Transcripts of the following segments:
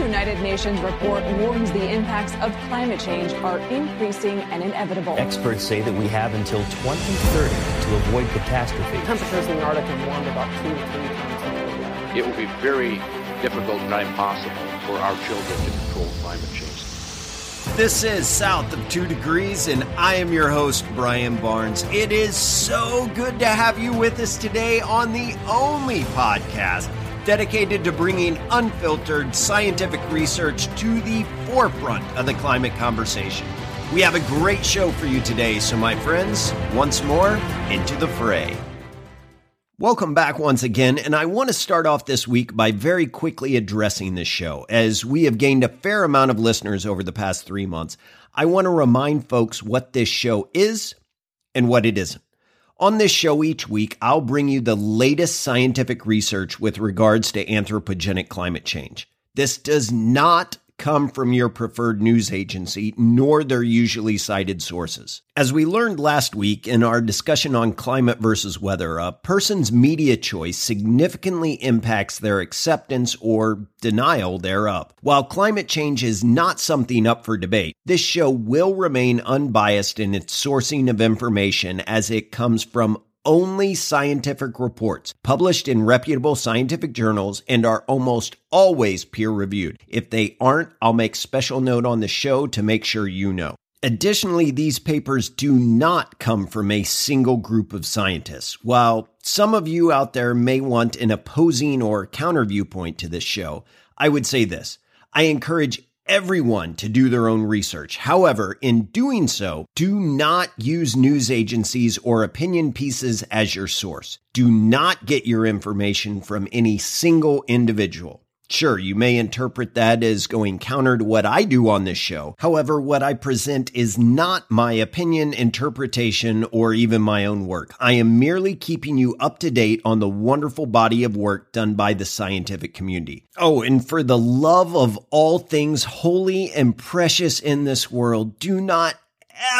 United Nations report warns the impacts of climate change are increasing and inevitable. Experts say that we have until 2030 to avoid catastrophe. Temperatures in the Arctic have warmed about two to three times. It will be very difficult, not impossible, for our children to control climate change. This is South of Two Degrees, and I am your host, Brian Barnes. It is so good to have you with us today on the only podcast dedicated to bringing unfiltered scientific research to the forefront of the climate conversation. We have a great show for you today, so my friends, once more, into the fray. Welcome back once again, and I want to start off this week by very quickly addressing this show. As we have gained a fair amount of listeners over the past three months, I want to remind folks what this show is and what it isn't. On this show each week, I'll bring you the latest scientific research with regards to anthropogenic climate change. This does not come from your preferred news agency, nor their usually cited sources. As we learned last week in our discussion on climate versus weather, a person's media choice significantly impacts their acceptance or denial thereof. While climate change is not something up for debate, this show will remain unbiased in its sourcing of information as it comes from only scientific reports published in reputable scientific journals and are almost always peer reviewed. If they aren't, I'll make special note on the show to make sure you know. Additionally, these papers do not come from a single group of scientists. While some of you out there may want an opposing or counter viewpoint to this show, I would say this. I encourage everyone to do their own research. However, in doing so, do not use news agencies or opinion pieces as your source. Do not get your information from any single individual. Sure, you may interpret that as going counter to what I do on this show. However, what I present is not my opinion, interpretation, or even my own work. I am merely keeping you up to date on the wonderful body of work done by the scientific community. Oh, and for the love of all things holy and precious in this world, do not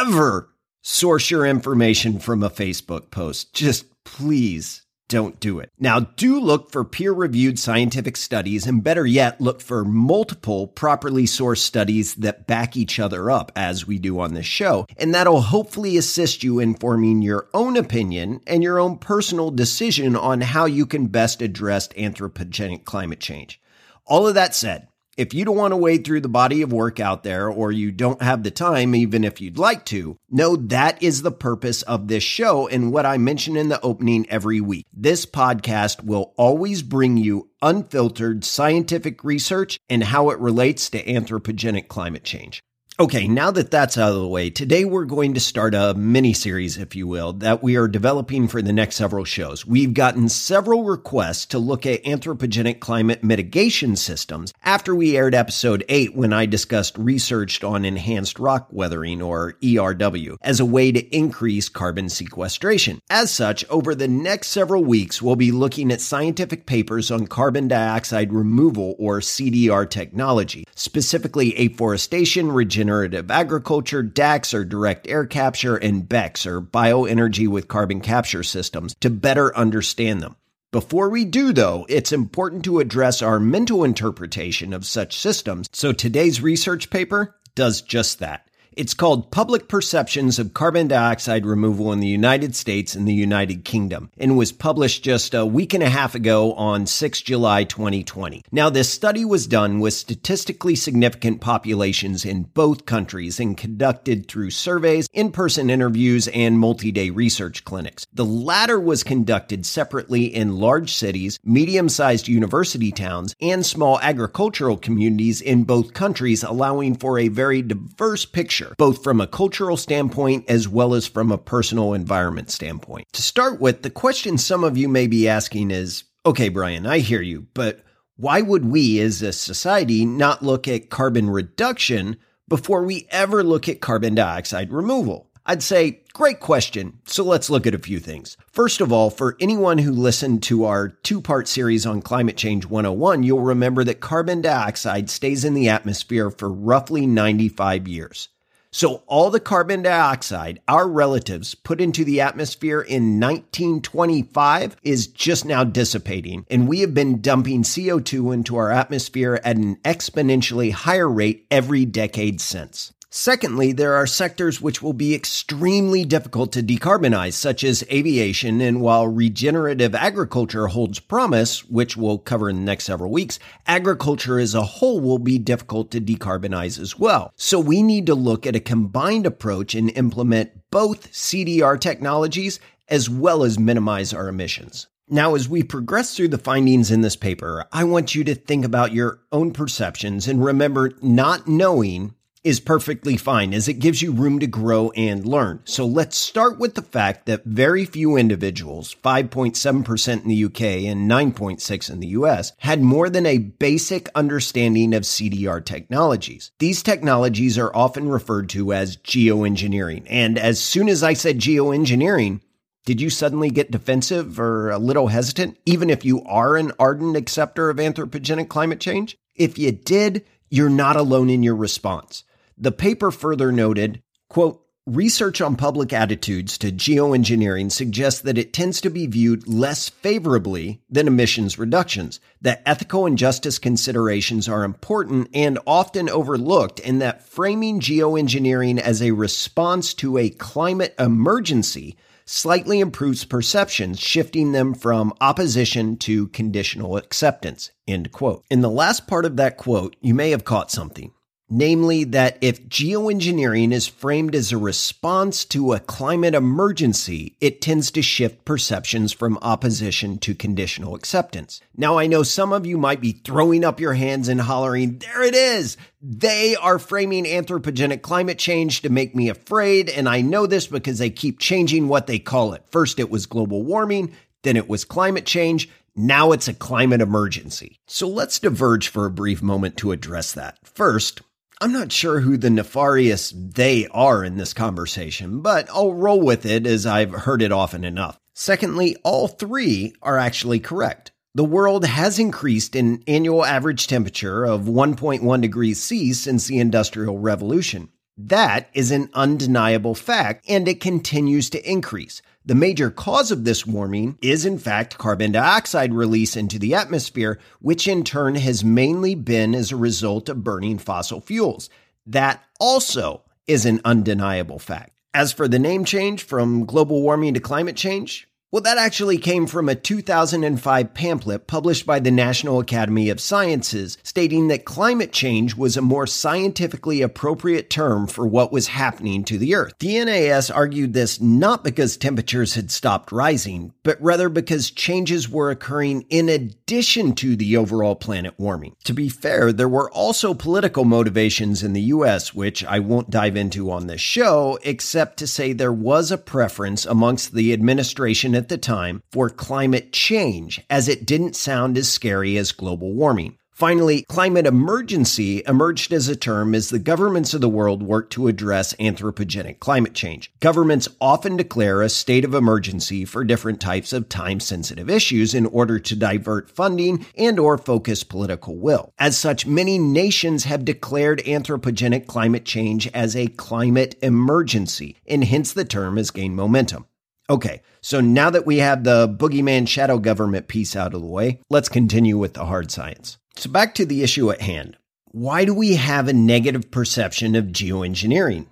ever source your information from a Facebook post. Just please don't do it. Now, do look for peer reviewed scientific studies, and better yet, look for multiple properly sourced studies that back each other up, as we do on this show. And that'll hopefully assist you in forming your own opinion and your own personal decision on how you can best address anthropogenic climate change. All of that said, if you don't want to wade through the body of work out there or you don't have the time, even if you'd like to, know that is the purpose of this show and what I mention in the opening every week. This podcast will always bring you unfiltered scientific research and how it relates to anthropogenic climate change. Okay, now that that's out of the way, today we're going to start a mini series, if you will, that we are developing for the next several shows. We've gotten several requests to look at anthropogenic climate mitigation systems after we aired episode 8 when I discussed research on enhanced rock weathering or ERW as a way to increase carbon sequestration. As such, over the next several weeks, we'll be looking at scientific papers on carbon dioxide removal or CDR technology, specifically afforestation, regeneration, regenerative agriculture, DACs or direct air capture, and BECCS or bioenergy with carbon capture systems to better understand them. Before we do, though, it's important to address our mental interpretation of such systems, so today's research paper does just that. It's called Public Perceptions of Carbon Dioxide Removal in the United States and the United Kingdom and was published just a week and a half ago on 6 July 2020. Now, this study was done with statistically significant populations in both countries and conducted through surveys, in-person interviews, and multi-day research clinics. The latter was conducted separately in large cities, medium-sized university towns, and small agricultural communities in both countries, allowing for a very diverse picture both from a cultural standpoint as well as from a personal environment standpoint. To start with, the question some of you may be asking is okay, Brian, I hear you, but why would we as a society not look at carbon reduction before we ever look at carbon dioxide removal? I'd say, great question. So let's look at a few things. First of all, for anyone who listened to our two part series on Climate Change 101, you'll remember that carbon dioxide stays in the atmosphere for roughly 95 years. So all the carbon dioxide our relatives put into the atmosphere in 1925 is just now dissipating, and we have been dumping CO2 into our atmosphere at an exponentially higher rate every decade since. Secondly, there are sectors which will be extremely difficult to decarbonize, such as aviation. And while regenerative agriculture holds promise, which we'll cover in the next several weeks, agriculture as a whole will be difficult to decarbonize as well. So we need to look at a combined approach and implement both CDR technologies as well as minimize our emissions. Now, as we progress through the findings in this paper, I want you to think about your own perceptions and remember not knowing is perfectly fine as it gives you room to grow and learn. So let's start with the fact that very few individuals, 5.7% in the UK and 9.6 in the US, had more than a basic understanding of CDR technologies. These technologies are often referred to as geoengineering. And as soon as I said geoengineering, did you suddenly get defensive or a little hesitant, even if you are an ardent acceptor of anthropogenic climate change? If you did, you're not alone in your response. The paper further noted, quote, Research on public attitudes to geoengineering suggests that it tends to be viewed less favorably than emissions reductions, that ethical and justice considerations are important and often overlooked, and that framing geoengineering as a response to a climate emergency slightly improves perceptions, shifting them from opposition to conditional acceptance. End quote. In the last part of that quote, you may have caught something namely that if geoengineering is framed as a response to a climate emergency, it tends to shift perceptions from opposition to conditional acceptance. Now, I know some of you might be throwing up your hands and hollering, there it is! They are framing anthropogenic climate change to make me afraid, and I know this because they keep changing what they call it. First, it was global warming, then it was climate change. Now it's a climate emergency. So let's diverge for a brief moment to address that. First, I'm not sure who the nefarious they are in this conversation, but I'll roll with it as I've heard it often enough. Secondly, all three are actually correct. The world has increased in annual average temperature of 1.1 degrees C since the Industrial Revolution. That is an undeniable fact, and it continues to increase. The major cause of this warming is, in fact, carbon dioxide release into the atmosphere, which in turn has mainly been as a result of burning fossil fuels. That also is an undeniable fact. As for the name change from global warming to climate change, well, that actually came from a 2005 pamphlet published by the National Academy of Sciences stating that climate change was a more scientifically appropriate term for what was happening to the Earth. The NAS argued this not because temperatures had stopped rising, but rather because changes were occurring in addition to the overall planet warming. To be fair, there were also political motivations in the US, which I won't dive into on this show, except to say there was a preference amongst the administration at the time for climate change, as it didn't sound as scary as global warming. Finally, climate emergency emerged as a term as the governments of the world work to address anthropogenic climate change. Governments often declare a state of emergency for different types of time-sensitive issues in order to divert funding and or focus political will. As such, many nations have declared anthropogenic climate change as a climate emergency, and hence the term has gained momentum. Okay, so now that we have the boogeyman shadow government piece out of the way, let's continue with the hard science. So back to the issue at hand. Why do we have a negative perception of geoengineering?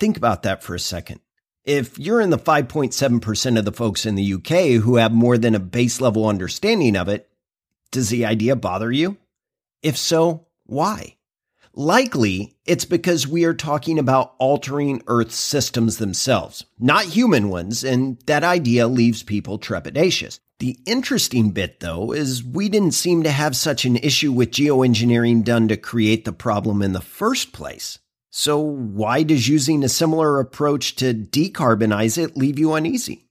Think about that for a second. If you're in the 5.7% of the folks in the UK who have more than a base level understanding of it, does the idea bother you? If so, why? Likely, it's because we are talking about altering Earth's systems themselves, not human ones, and that idea leaves people trepidatious. The interesting bit, though, is we didn't seem to have such an issue with geoengineering done to create the problem in the first place. So, why does using a similar approach to decarbonize it leave you uneasy?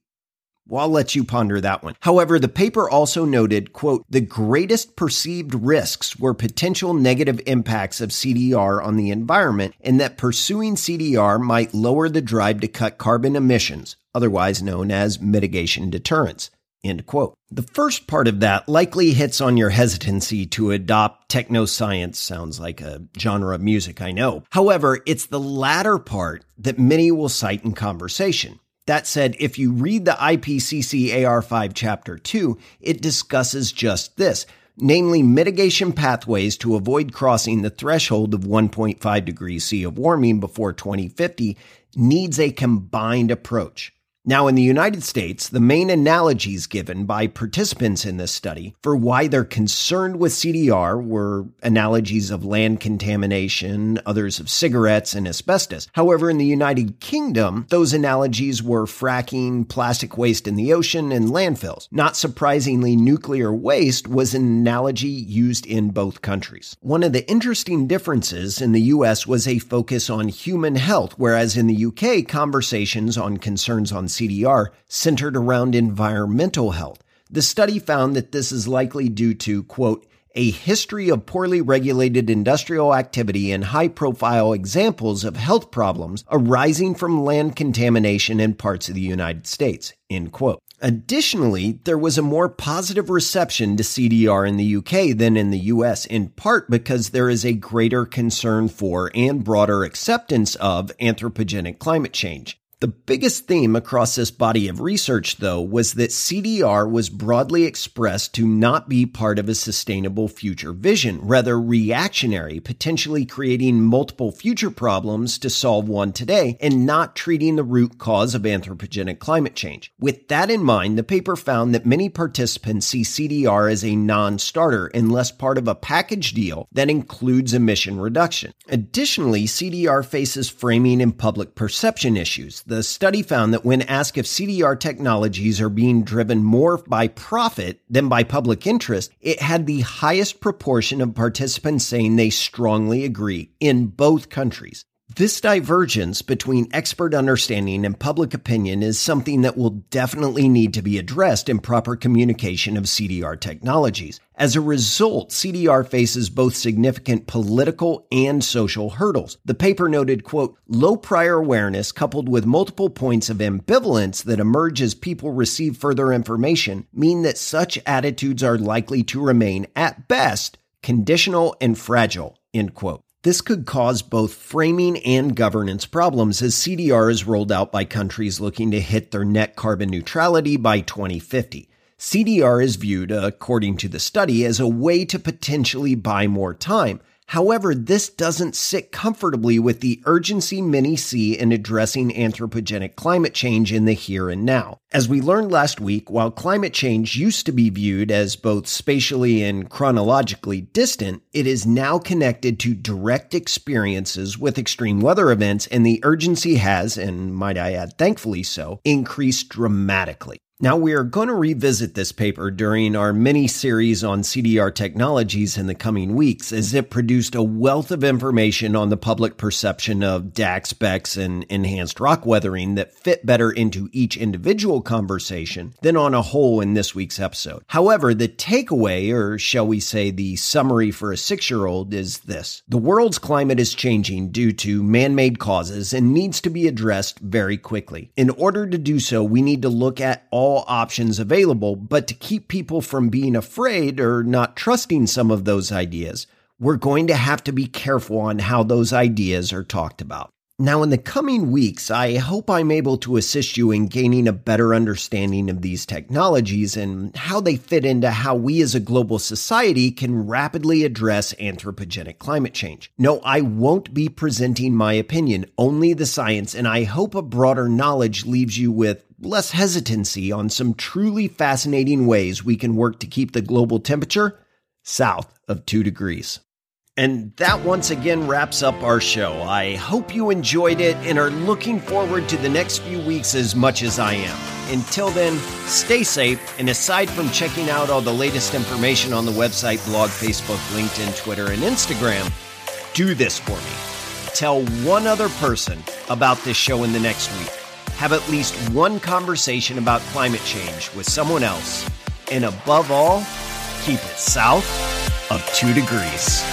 Well, I'll let you ponder that one. However, the paper also noted, quote, the greatest perceived risks were potential negative impacts of CDR on the environment and that pursuing CDR might lower the drive to cut carbon emissions, otherwise known as mitigation deterrence. End quote. The first part of that likely hits on your hesitancy to adopt techno science. Sounds like a genre of music, I know. However, it's the latter part that many will cite in conversation. That said, if you read the IPCC AR5 Chapter 2, it discusses just this namely mitigation pathways to avoid crossing the threshold of 1.5 degrees C of warming before 2050 needs a combined approach. Now, in the United States, the main analogies given by participants in this study for why they're concerned with CDR were analogies of land contamination, others of cigarettes and asbestos. However, in the United Kingdom, those analogies were fracking, plastic waste in the ocean, and landfills. Not surprisingly, nuclear waste was an analogy used in both countries. One of the interesting differences in the US was a focus on human health, whereas in the UK, conversations on concerns on CDR centered around environmental health. The study found that this is likely due to, quote, a history of poorly regulated industrial activity and high profile examples of health problems arising from land contamination in parts of the United States, end quote. Additionally, there was a more positive reception to CDR in the UK than in the US, in part because there is a greater concern for and broader acceptance of anthropogenic climate change. The biggest theme across this body of research, though, was that CDR was broadly expressed to not be part of a sustainable future vision, rather reactionary, potentially creating multiple future problems to solve one today and not treating the root cause of anthropogenic climate change. With that in mind, the paper found that many participants see CDR as a non starter unless part of a package deal that includes emission reduction. Additionally, CDR faces framing and public perception issues the study found that when asked if CDR technologies are being driven more by profit than by public interest, it had the highest proportion of participants saying they strongly agree in both countries. This divergence between expert understanding and public opinion is something that will definitely need to be addressed in proper communication of CDR technologies. As a result, CDR faces both significant political and social hurdles. The paper noted, quote, low prior awareness coupled with multiple points of ambivalence that emerge as people receive further information mean that such attitudes are likely to remain, at best, conditional and fragile, end quote. This could cause both framing and governance problems as CDR is rolled out by countries looking to hit their net carbon neutrality by 2050. CDR is viewed, according to the study, as a way to potentially buy more time, However, this doesn't sit comfortably with the urgency many see in addressing anthropogenic climate change in the here and now. As we learned last week, while climate change used to be viewed as both spatially and chronologically distant, it is now connected to direct experiences with extreme weather events, and the urgency has, and might I add, thankfully so, increased dramatically. Now, we are going to revisit this paper during our mini series on CDR technologies in the coming weeks, as it produced a wealth of information on the public perception of DAC BECCS and enhanced rock weathering that fit better into each individual conversation than on a whole in this week's episode. However, the takeaway, or shall we say the summary for a six year old, is this The world's climate is changing due to man made causes and needs to be addressed very quickly. In order to do so, we need to look at all all options available, but to keep people from being afraid or not trusting some of those ideas, we're going to have to be careful on how those ideas are talked about. Now, in the coming weeks, I hope I'm able to assist you in gaining a better understanding of these technologies and how they fit into how we as a global society can rapidly address anthropogenic climate change. No, I won't be presenting my opinion, only the science, and I hope a broader knowledge leaves you with less hesitancy on some truly fascinating ways we can work to keep the global temperature south of 2 degrees. And that once again wraps up our show. I hope you enjoyed it and are looking forward to the next few weeks as much as I am. Until then, stay safe, and aside from checking out all the latest information on the website, blog, Facebook, LinkedIn, Twitter, and Instagram, do this for me. Tell one other person about this show in the next week have at least one conversation about climate change with someone else, and above all, keep it south of two degrees.